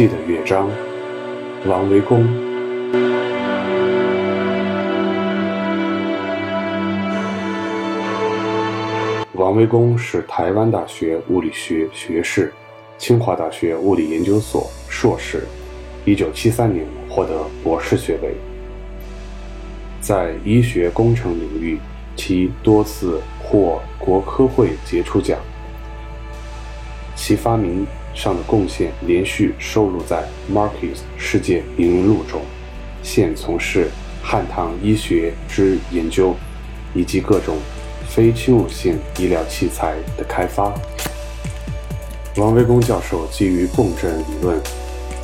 记的乐章，王维公。王维公是台湾大学物理学学士，清华大学物理研究所硕士，一九七三年获得博士学位。在医学工程领域，其多次获国科会杰出奖。其发明上的贡献连续收录在《Marquis 世界名人录》中。现从事汉唐医学之研究，以及各种。非侵入性医疗器材的开发。王维公教授基于共振理论，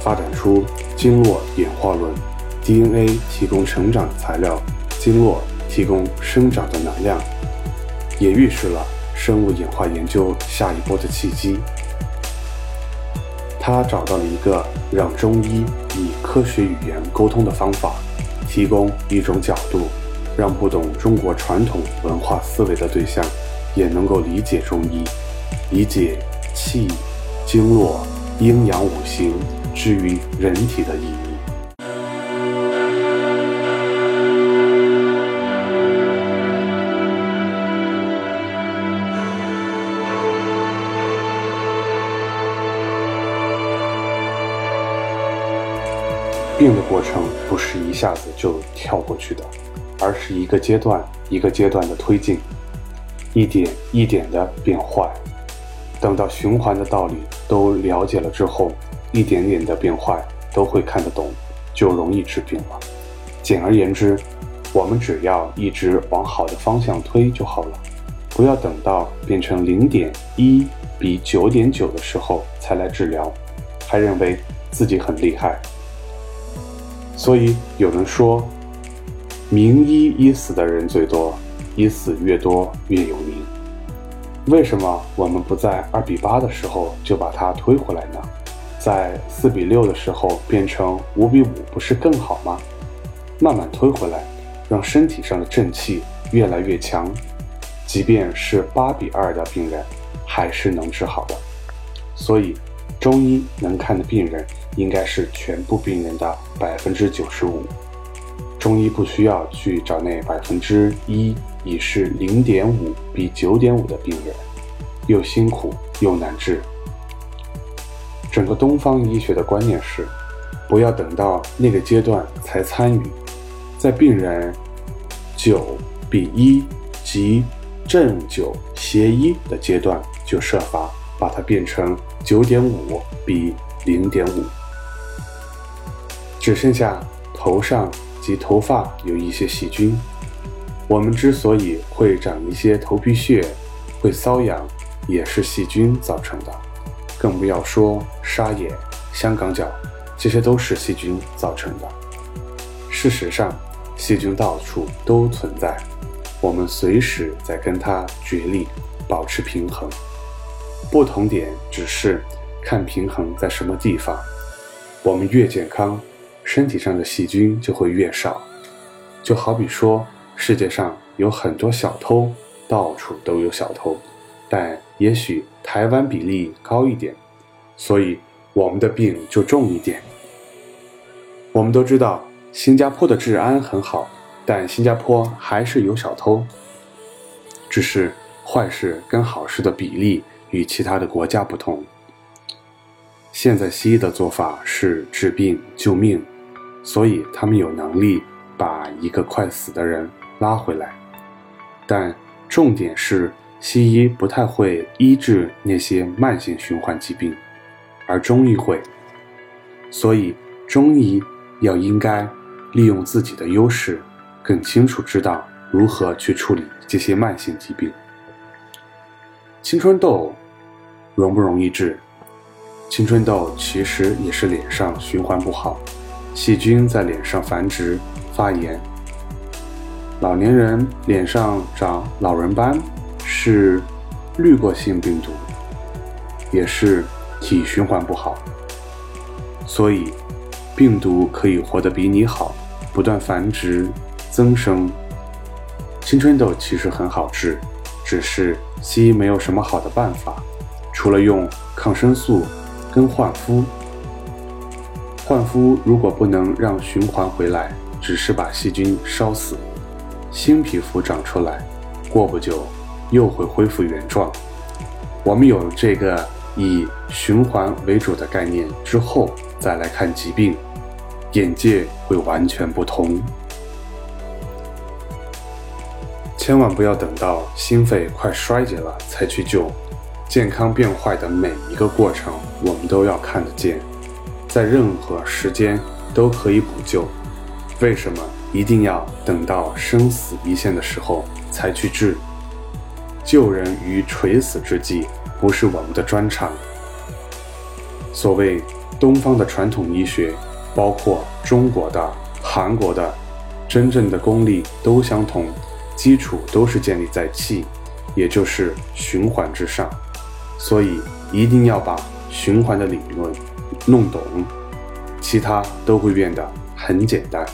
发展出经络演化论，DNA 提供成长的材料，经络提供生长的能量，也预示了生物演化研究下一波的契机。他找到了一个让中医以科学语言沟通的方法，提供一种角度。让不懂中国传统文化思维的对象，也能够理解中医，理解气、经络、阴阳五行之于人体的意义。病的过程不是一下子就跳过去的。而是一个阶段一个阶段的推进，一点一点的变坏。等到循环的道理都了解了之后，一点点的变坏都会看得懂，就容易治病了。简而言之，我们只要一直往好的方向推就好了，不要等到变成零点一比九点九的时候才来治疗，还认为自己很厉害。所以有人说。名医医死的人最多，医死越多越有名。为什么我们不在二比八的时候就把它推回来呢？在四比六的时候变成五比五，不是更好吗？慢慢推回来，让身体上的正气越来越强，即便是八比二的病人，还是能治好的。所以，中医能看的病人应该是全部病人的百分之九十五。中医不需要去找那百分之一已是零点五比九点五的病人，又辛苦又难治。整个东方医学的观念是，不要等到那个阶段才参与，在病人九比一即正九邪一的阶段，就设法把它变成九点五比零点五，只剩下头上。及头发有一些细菌，我们之所以会长一些头皮屑，会瘙痒，也是细菌造成的。更不要说沙眼、香港脚，这些都是细菌造成的。事实上，细菌到处都存在，我们随时在跟它角力，保持平衡。不同点只是看平衡在什么地方。我们越健康。身体上的细菌就会越少，就好比说，世界上有很多小偷，到处都有小偷，但也许台湾比例高一点，所以我们的病就重一点。我们都知道新加坡的治安很好，但新加坡还是有小偷，只是坏事跟好事的比例与其他的国家不同。现在西医的做法是治病救命。所以他们有能力把一个快死的人拉回来，但重点是西医不太会医治那些慢性循环疾病，而中医会。所以中医要应该利用自己的优势，更清楚知道如何去处理这些慢性疾病。青春痘容不容易治？青春痘其实也是脸上循环不好。细菌在脸上繁殖发炎，老年人脸上长老人斑是滤过性病毒，也是体循环不好。所以病毒可以活得比你好，不断繁殖增生。青春痘其实很好治，只是西医没有什么好的办法，除了用抗生素跟换肤。换肤如果不能让循环回来，只是把细菌烧死，新皮肤长出来，过不久又会恢复原状。我们有了这个以循环为主的概念之后，再来看疾病，眼界会完全不同。千万不要等到心肺快衰竭了才去救，健康变坏的每一个过程，我们都要看得见，在任何时间都可以补救。为什么一定要等到生死一线的时候才去治？救人于垂死之际，不是我们的专长。所谓东方的传统医学，包括中国的、韩国的，真正的功力都相同。基础都是建立在气，也就是循环之上，所以一定要把循环的理论弄懂，其他都会变得很简单。